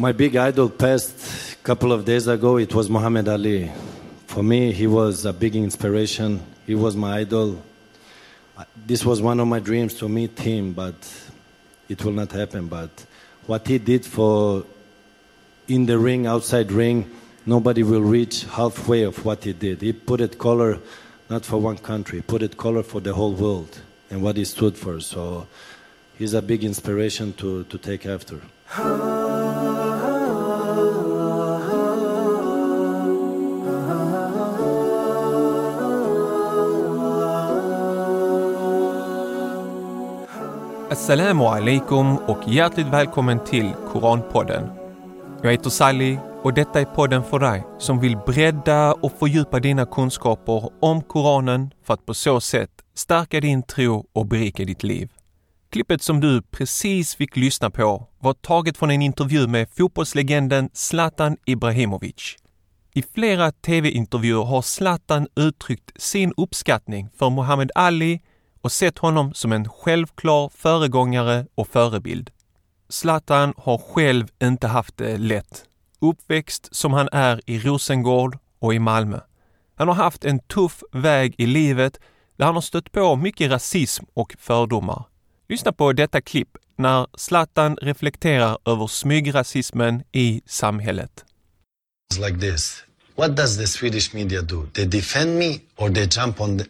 My big idol passed a couple of days ago. It was Muhammad Ali. For me, he was a big inspiration. He was my idol. This was one of my dreams to meet him, but it will not happen. But what he did for in the ring, outside ring, nobody will reach halfway of what he did. He put it color not for one country, put it color for the whole world and what he stood for. So he's a big inspiration to, to take after. Assalamu alaikum och hjärtligt välkommen till Koranpodden. Jag heter Sally och detta är podden för dig som vill bredda och fördjupa dina kunskaper om Koranen för att på så sätt stärka din tro och berika ditt liv. Klippet som du precis fick lyssna på var taget från en intervju med fotbollslegenden Zlatan Ibrahimovic. I flera tv-intervjuer har Zlatan uttryckt sin uppskattning för Muhammad Ali och sett honom som en självklar föregångare och förebild. Zlatan har själv inte haft det lätt. Uppväxt som han är i Rosengård och i Malmö. Han har haft en tuff väg i livet där han har stött på mycket rasism och fördomar. Lyssna på detta klipp när Zlatan reflekterar över smygrasismen i samhället. Like this. What does the Swedish media do? They defend me or they jump on the,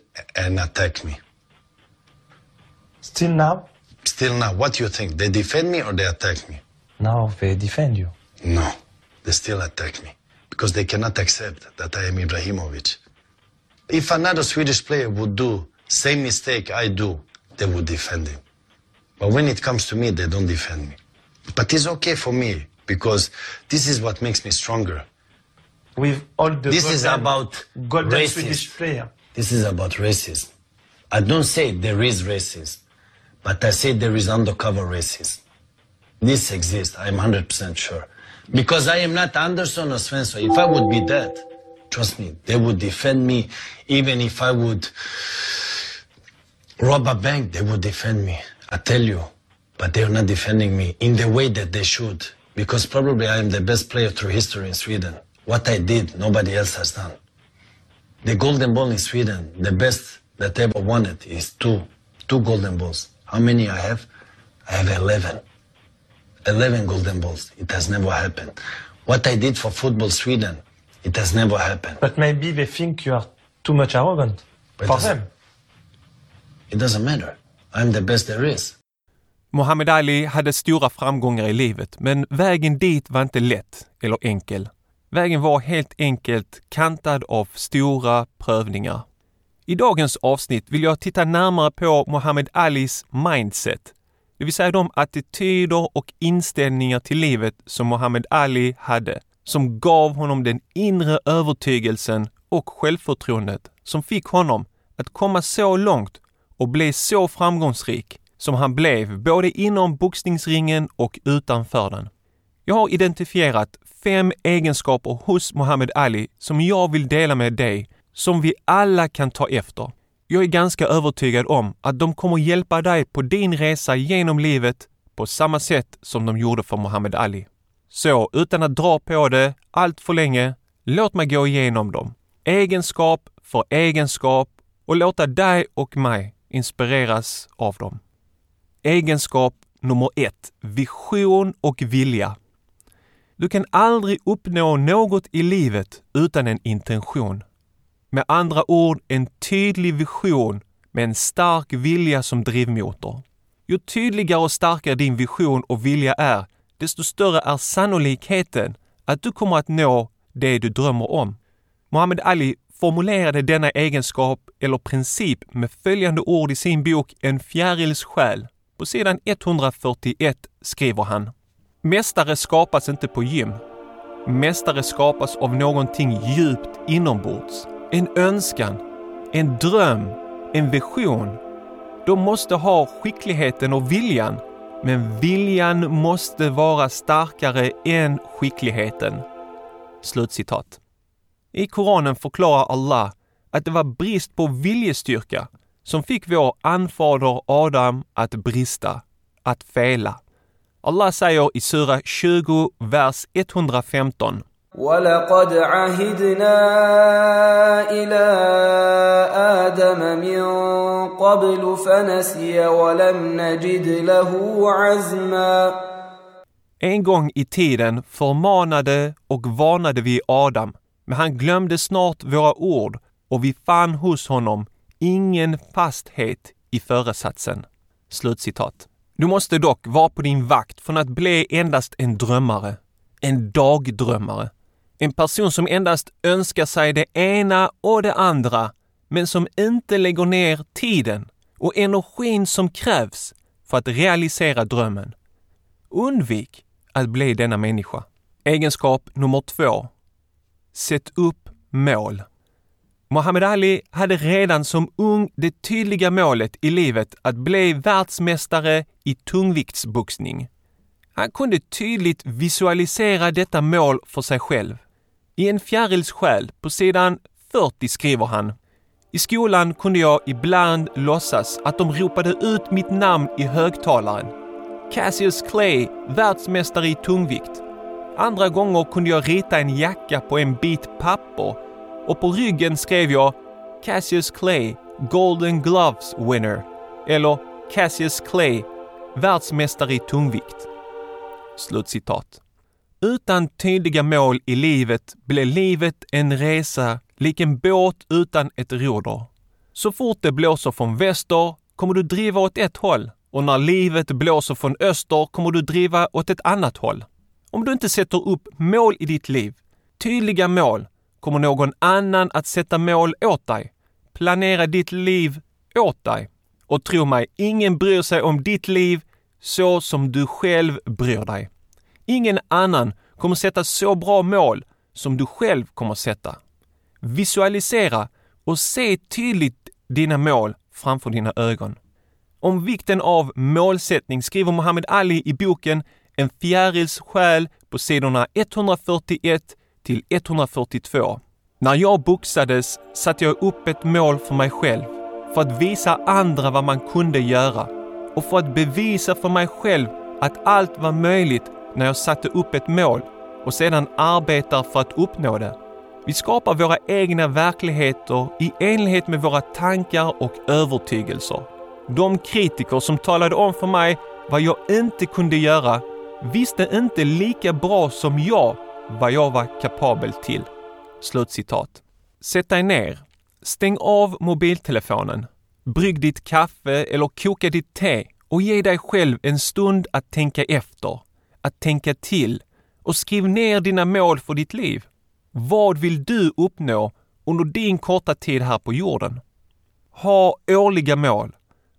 and attack me? Still now? Still now, what do you think? They defend me or they attack me? Now they defend you. No, they still attack me because they cannot accept that I am Ibrahimovic. If another Swedish player would do same mistake I do, they would defend him. But when it comes to me, they don't defend me. But it's okay for me because this is what makes me stronger. With all the This is golden- about golden racism. Swedish player. This is about racism. I don't say there is racism, but I say there is undercover racism. This exists, I'm 100% sure. Because I am not Anderson or Svensson. If I would be that, trust me, they would defend me. Even if I would rob a bank, they would defend me. I tell you. But they're not defending me in the way that they should. Because probably I am the best player through history in Sweden. What I did, nobody else has done. The golden ball in Sweden, the best that ever won it is two, two golden balls. How many I have? I have 11. 11 golden balls. It has never happened. What I did for football Sweden, it has never happened. But maybe they think you are too much arrogant. But For them. It doesn't matter. I'm the best there is. Muhammad Ali hade stora framgångar i livet, men vägen dit var inte lätt eller enkel. Vägen var helt enkelt kantad av stora prövningar. I dagens avsnitt vill jag titta närmare på Muhammad Alis mindset, det vill säga de attityder och inställningar till livet som Muhammad Ali hade, som gav honom den inre övertygelsen och självförtroendet som fick honom att komma så långt och bli så framgångsrik som han blev både inom boxningsringen och utanför den. Jag har identifierat fem egenskaper hos Muhammad Ali som jag vill dela med dig, som vi alla kan ta efter. Jag är ganska övertygad om att de kommer hjälpa dig på din resa genom livet på samma sätt som de gjorde för Muhammad Ali. Så utan att dra på det allt för länge, låt mig gå igenom dem. Egenskap för egenskap och låta dig och mig inspireras av dem. Egenskap nummer ett, vision och vilja. Du kan aldrig uppnå något i livet utan en intention. Med andra ord en tydlig vision med en stark vilja som drivmotor. Ju tydligare och starkare din vision och vilja är, desto större är sannolikheten att du kommer att nå det du drömmer om. Muhammad Ali formulerade denna egenskap eller princip med följande ord i sin bok En fjärils själ. På sidan 141 skriver han Mästare skapas inte på gym. Mästare skapas av någonting djupt inombords. En önskan, en dröm, en vision. De måste ha skickligheten och viljan, men viljan måste vara starkare än skickligheten. Slutcitat. I Koranen förklarar Allah att det var brist på viljestyrka som fick vår anfader Adam att brista, att fela. Allah säger i Sura 20, vers 115. ولقد عهدنا إلى آدم من قبل فنسي ولم نجد له عزما En gång i tiden förmanade och varnade vi Adam, men han glömde snart våra ord och vi fann hos honom ingen fasthet i föresatsen. Slutcitat. Du måste dock vara på din vakt från att bli endast en drömmare. En dagdrömmare. en person som endast önskar sig det ena och det andra, men som inte lägger ner tiden och energin som krävs för att realisera drömmen. Undvik att bli denna människa. Egenskap nummer två. Sätt upp mål. Muhammad Ali hade redan som ung det tydliga målet i livet att bli världsmästare i tungviktsboxning. Han kunde tydligt visualisera detta mål för sig själv. I en fjärils själ på sidan 40 skriver han i skolan kunde jag ibland låtsas att de ropade ut mitt namn i högtalaren. Cassius Clay, världsmästare i tungvikt. Andra gånger kunde jag rita en jacka på en bit papper och på ryggen skrev jag Cassius Clay, Golden Gloves winner. Eller Cassius Clay, världsmästare i tungvikt. Slutcitat. Utan tydliga mål i livet blir livet en resa lik en båt utan ett roder. Så fort det blåser från väster kommer du driva åt ett håll och när livet blåser från öster kommer du driva åt ett annat håll. Om du inte sätter upp mål i ditt liv, tydliga mål, kommer någon annan att sätta mål åt dig. Planera ditt liv åt dig. Och tro mig, ingen bryr sig om ditt liv så som du själv bryr dig. Ingen annan kommer sätta så bra mål som du själv kommer sätta. Visualisera och se tydligt dina mål framför dina ögon. Om vikten av målsättning skriver Muhammad Ali i boken En fjärils själ på sidorna 141 till 142. När jag boxades satte jag upp ett mål för mig själv för att visa andra vad man kunde göra och för att bevisa för mig själv att allt var möjligt när jag satte upp ett mål och sedan arbetar för att uppnå det. Vi skapar våra egna verkligheter i enlighet med våra tankar och övertygelser. De kritiker som talade om för mig vad jag inte kunde göra visste inte lika bra som jag vad jag var kapabel till. Slutcitat. Sätt dig ner. Stäng av mobiltelefonen. Brygg ditt kaffe eller koka ditt te och ge dig själv en stund att tänka efter, att tänka till och skriv ner dina mål för ditt liv. Vad vill du uppnå under din korta tid här på jorden? Ha årliga mål.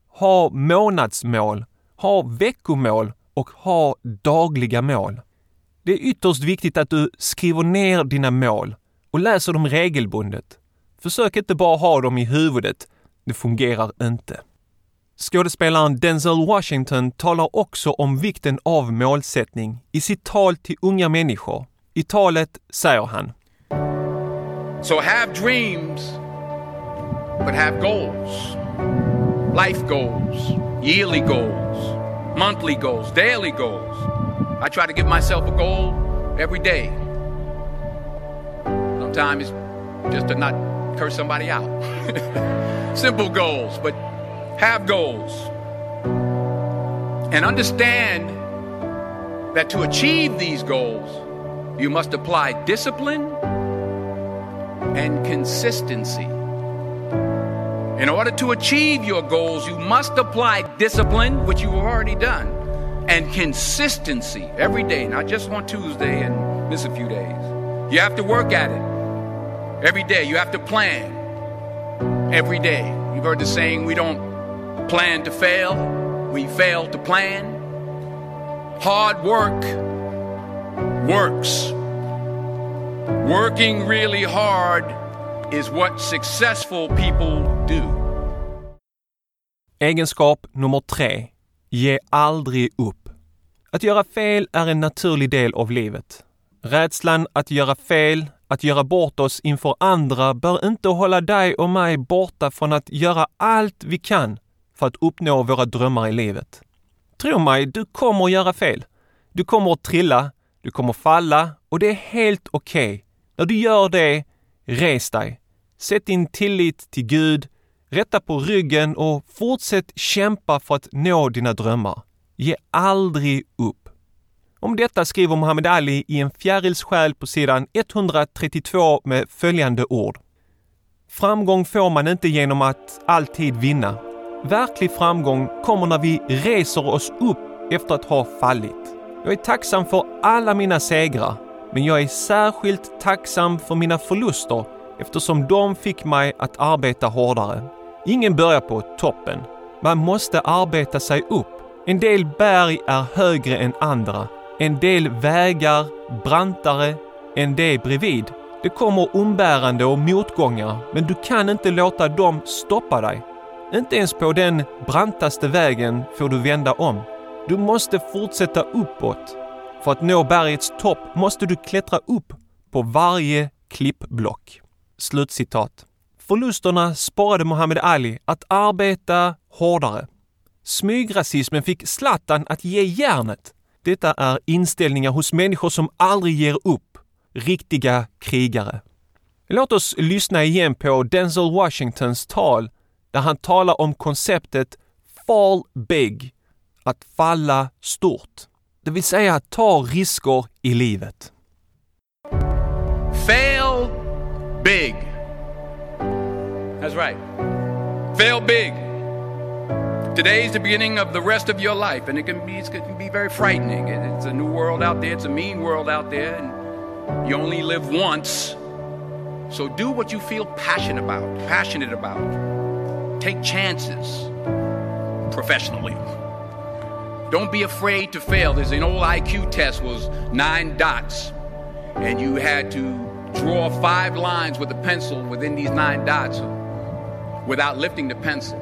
Ha månadsmål. Ha veckomål och ha dagliga mål. Det är ytterst viktigt att du skriver ner dina mål och läser dem regelbundet. Försök inte bara ha dem i huvudet. Det fungerar inte. Skådespelaren Denzel Washington talar också om vikten av målsättning i sitt tal till unga människor. I talet säger han So have dreams, but have goals. Life goals, yearly goals, monthly goals, daily goals. I try to give myself a goal every day. Sometimes just to not curse somebody out. Simple goals, but have goals. And understand that to achieve these goals, you must apply discipline and consistency. In order to achieve your goals, you must apply discipline, which you have already done, and consistency every day, not just on Tuesday and miss a few days. You have to work at it every day. You have to plan every day. You've heard the saying, we don't plan to fail, we fail to plan. Hard work works. Working really hard is what successful people do. Egenskap nummer tre. Ge aldrig upp. Att göra fel är en naturlig del av livet. Rädslan att göra fel, att göra bort oss inför andra bör inte hålla dig och mig borta från att göra allt vi kan för att uppnå våra drömmar i livet. Tro mig, du kommer att göra fel. Du kommer att trilla, du kommer att falla och det är helt okej. Okay. När du gör det, res dig. Sätt din tillit till Gud, rätta på ryggen och fortsätt kämpa för att nå dina drömmar. Ge aldrig upp. Om detta skriver Muhammad Ali i en fjärils själ på sidan 132 med följande ord. Framgång får man inte genom att alltid vinna. Verklig framgång kommer när vi reser oss upp efter att ha fallit. Jag är tacksam för alla mina segrar, men jag är särskilt tacksam för mina förluster eftersom de fick mig att arbeta hårdare. Ingen börjar på toppen. Man måste arbeta sig upp. En del berg är högre än andra. En del vägar brantare än det bredvid. Det kommer umbärande och motgångar, men du kan inte låta dem stoppa dig. Inte ens på den brantaste vägen får du vända om. Du måste fortsätta uppåt. För att nå bergets topp måste du klättra upp på varje klippblock. Slutcitat. Förlusterna sporrade Muhammad Ali att arbeta hårdare. Smygrasismen fick Zlatan att ge järnet. Detta är inställningar hos människor som aldrig ger upp. Riktiga krigare. Låt oss lyssna igen på Denzel Washingtons tal där han talar om konceptet Fall Big, att falla stort. Det vill säga att ta risker i livet. Fail big. That's right. Fail big. Today is the beginning of the rest of your life, and it can be, it can be very frightening. It's a new world out there, it's a mean world out there, and you only live once. So do what you feel passionate about, passionate about. Take chances professionally. Don't be afraid to fail. There's an old IQ test was nine dots, and you had to draw five lines with a pencil within these nine dots without lifting the pencil.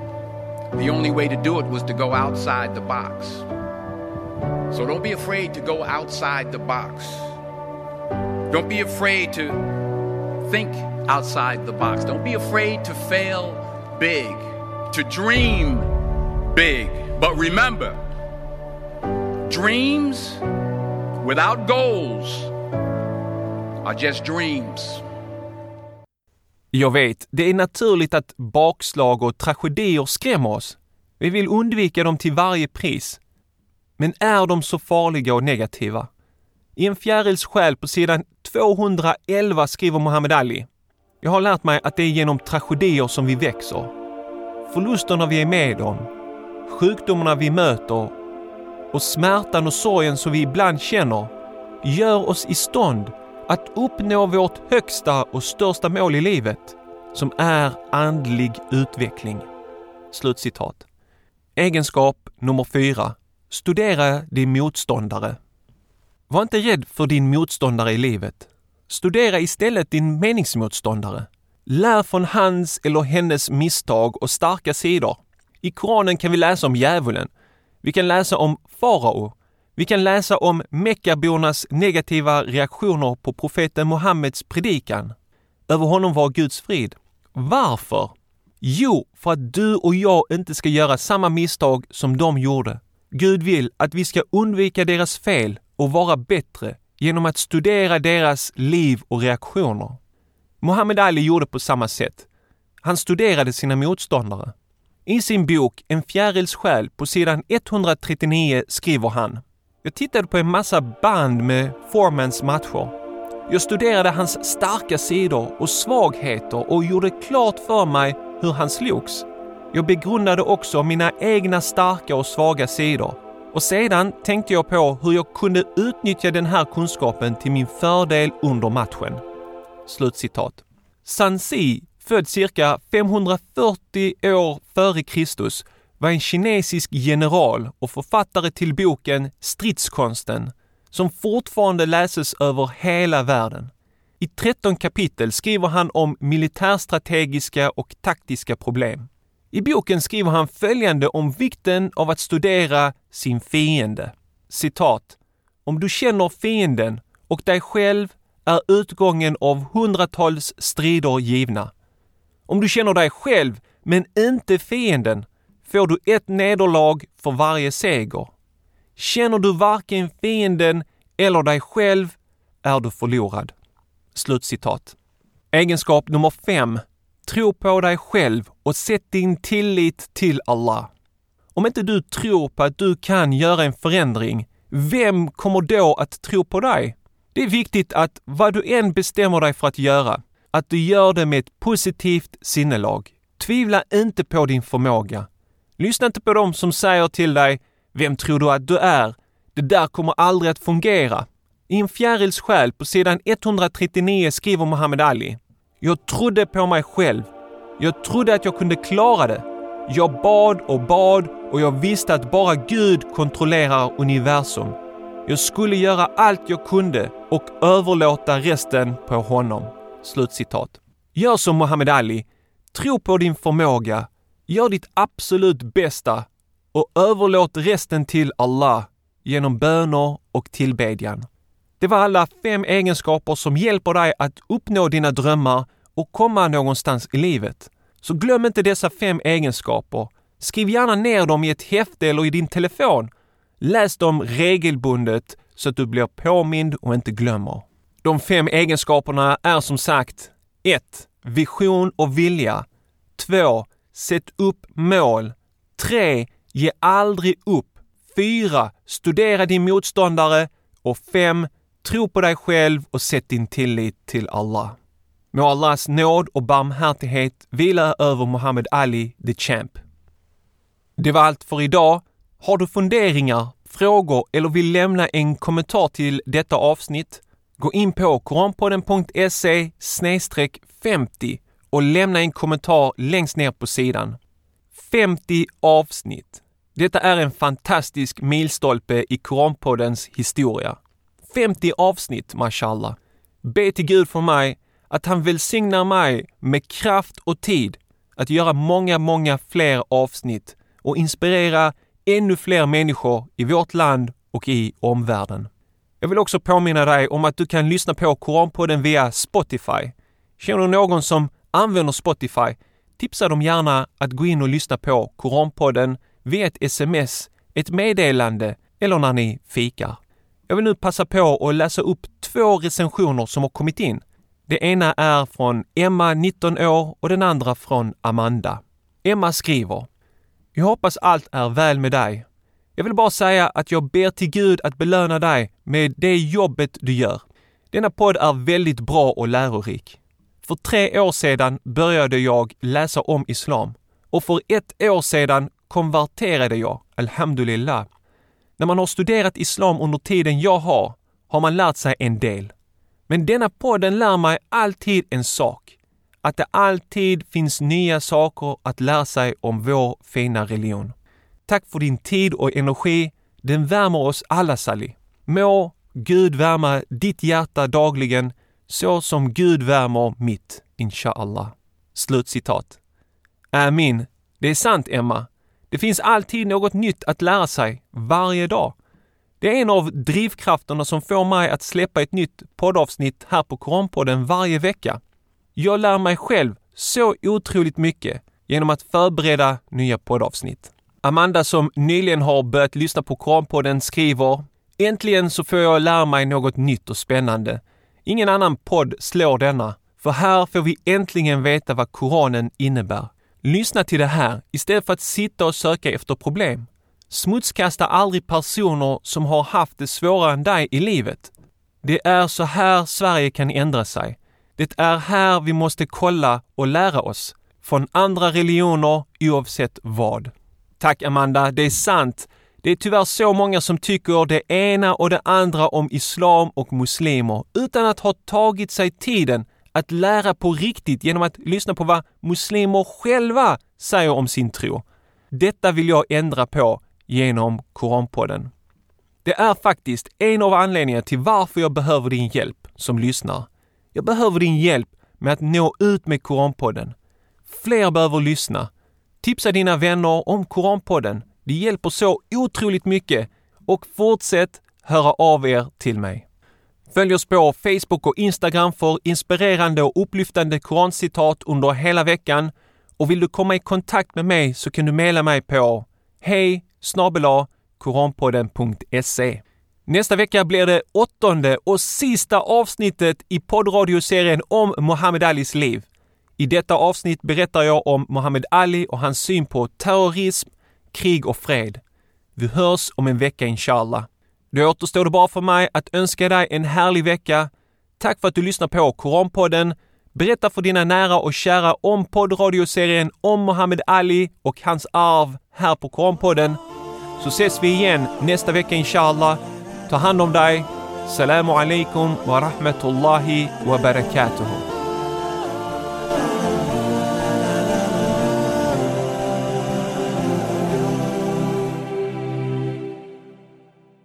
The only way to do it was to go outside the box. So don't be afraid to go outside the box. Don't be afraid to think outside the box. Don't be afraid to fail big, to dream big. But remember, dreams without goals are just dreams. Jag vet, det är naturligt att bakslag och tragedier skrämmer oss. Vi vill undvika dem till varje pris. Men är de så farliga och negativa? I en fjärils själ på sidan 211 skriver Muhammad Ali. Jag har lärt mig att det är genom tragedier som vi växer. Förlusterna vi är med om, sjukdomarna vi möter och smärtan och sorgen som vi ibland känner gör oss i stånd att uppnå vårt högsta och största mål i livet, som är andlig utveckling. Slutcitat. Egenskap nummer fyra. Studera din motståndare. Var inte rädd för din motståndare i livet. Studera istället din meningsmotståndare. Lär från hans eller hennes misstag och starka sidor. I Koranen kan vi läsa om djävulen. Vi kan läsa om farao vi kan läsa om Meckabornas negativa reaktioner på profeten Muhammeds predikan. Över honom var Guds frid. Varför? Jo, för att du och jag inte ska göra samma misstag som de gjorde. Gud vill att vi ska undvika deras fel och vara bättre genom att studera deras liv och reaktioner. Muhammad Ali gjorde på samma sätt. Han studerade sina motståndare. I sin bok En fjärils själ på sidan 139 skriver han jag tittade på en massa band med Formans matcher. Jag studerade hans starka sidor och svagheter och gjorde klart för mig hur han slogs. Jag begrundade också mina egna starka och svaga sidor. Och sedan tänkte jag på hur jag kunde utnyttja den här kunskapen till min fördel under matchen. Slutcitat. Sansi, född cirka 540 år före Kristus, var en kinesisk general och författare till boken Stridskonsten som fortfarande läses över hela världen. I 13 kapitel skriver han om militärstrategiska och taktiska problem. I boken skriver han följande om vikten av att studera sin fiende. Citat. Om du känner fienden och dig själv är utgången av hundratals strider givna. Om du känner dig själv men inte fienden får du ett nederlag för varje seger. Känner du varken fienden eller dig själv är du förlorad. Slutcitat. Egenskap nummer fem. Tro på dig själv och sätt din tillit till Allah. Om inte du tror på att du kan göra en förändring, vem kommer då att tro på dig? Det är viktigt att vad du än bestämmer dig för att göra, att du gör det med ett positivt sinnelag. Tvivla inte på din förmåga. Lyssna inte på dem som säger till dig “Vem tror du att du är? Det där kommer aldrig att fungera.” I en fjärils själ på sidan 139 skriver Muhammad Ali “Jag trodde på mig själv. Jag trodde att jag kunde klara det. Jag bad och bad och jag visste att bara Gud kontrollerar universum. Jag skulle göra allt jag kunde och överlåta resten på honom.” Slutcitat. Gör som Muhammad Ali. Tro på din förmåga. Gör ditt absolut bästa och överlåt resten till Allah genom böner och tillbedjan. Det var alla fem egenskaper som hjälper dig att uppnå dina drömmar och komma någonstans i livet. Så glöm inte dessa fem egenskaper. Skriv gärna ner dem i ett häfte eller i din telefon. Läs dem regelbundet så att du blir påmind och inte glömmer. De fem egenskaperna är som sagt 1. Vision och vilja. 2. Sätt upp mål. 3. Ge aldrig upp. 4. Studera din motståndare. Och 5. Tro på dig själv och sätt din tillit till Allah. Må Allahs nåd och barmhärtighet vila över Muhammad Ali, the champ. Det var allt för idag. Har du funderingar, frågor eller vill lämna en kommentar till detta avsnitt? Gå in på koranpodden.se 50 och lämna en kommentar längst ner på sidan. 50 avsnitt. Detta är en fantastisk milstolpe i Koranpoddens historia. 50 avsnitt, mashallah. Be till Gud för mig att han välsignar mig med kraft och tid att göra många, många fler avsnitt och inspirera ännu fler människor i vårt land och i omvärlden. Jag vill också påminna dig om att du kan lyssna på Koranpodden via Spotify. Känner du någon som använder Spotify? Tipsa dem gärna att gå in och lyssna på Koranpodden via ett sms, ett meddelande eller när ni fikar. Jag vill nu passa på att läsa upp två recensioner som har kommit in. Det ena är från Emma, 19 år, och den andra från Amanda. Emma skriver Jag hoppas allt är väl med dig. Jag vill bara säga att jag ber till Gud att belöna dig med det jobbet du gör. Denna podd är väldigt bra och lärorik. För tre år sedan började jag läsa om islam och för ett år sedan konverterade jag, alhamdulillah. När man har studerat islam under tiden jag har, har man lärt sig en del. Men denna podden lär mig alltid en sak. Att det alltid finns nya saker att lära sig om vår fina religion. Tack för din tid och energi. Den värmer oss alla Sally. Må Gud värma ditt hjärta dagligen så som Gud värmer mitt, inshallah. Slutcitat. Amin. Det är sant, Emma. Det finns alltid något nytt att lära sig, varje dag. Det är en av drivkrafterna som får mig att släppa ett nytt poddavsnitt här på Koranpodden varje vecka. Jag lär mig själv så otroligt mycket genom att förbereda nya poddavsnitt. Amanda som nyligen har börjat lyssna på Koranpodden skriver Äntligen så får jag lära mig något nytt och spännande. Ingen annan podd slår denna, för här får vi äntligen veta vad Koranen innebär. Lyssna till det här istället för att sitta och söka efter problem. Smutskasta aldrig personer som har haft det svårare än dig i livet. Det är så här Sverige kan ändra sig. Det är här vi måste kolla och lära oss. Från andra religioner oavsett vad. Tack Amanda, det är sant. Det är tyvärr så många som tycker det ena och det andra om islam och muslimer utan att ha tagit sig tiden att lära på riktigt genom att lyssna på vad muslimer själva säger om sin tro. Detta vill jag ändra på genom Koranpodden. Det är faktiskt en av anledningarna till varför jag behöver din hjälp som lyssnar. Jag behöver din hjälp med att nå ut med Koranpodden. Fler behöver lyssna. Tipsa dina vänner om Koranpodden. Det hjälper så otroligt mycket och fortsätt höra av er till mig. Följ oss på Facebook och Instagram för inspirerande och upplyftande korancitat under hela veckan. Och vill du komma i kontakt med mig så kan du mejla mig på hej koranpodden.se. Nästa vecka blir det åttonde och sista avsnittet i poddradioserien om Muhammad Alis liv. I detta avsnitt berättar jag om Muhammad Ali och hans syn på terrorism, krig och fred. Vi hörs om en vecka inshallah. Då återstår det bara för mig att önska dig en härlig vecka. Tack för att du lyssnar på Koranpodden. Berätta för dina nära och kära om poddradioserien om Muhammed Ali och hans arv här på Koranpodden. Så ses vi igen nästa vecka inshallah. Ta hand om dig. Salamu alaikum wa rahmatullahi wa barakatuhu.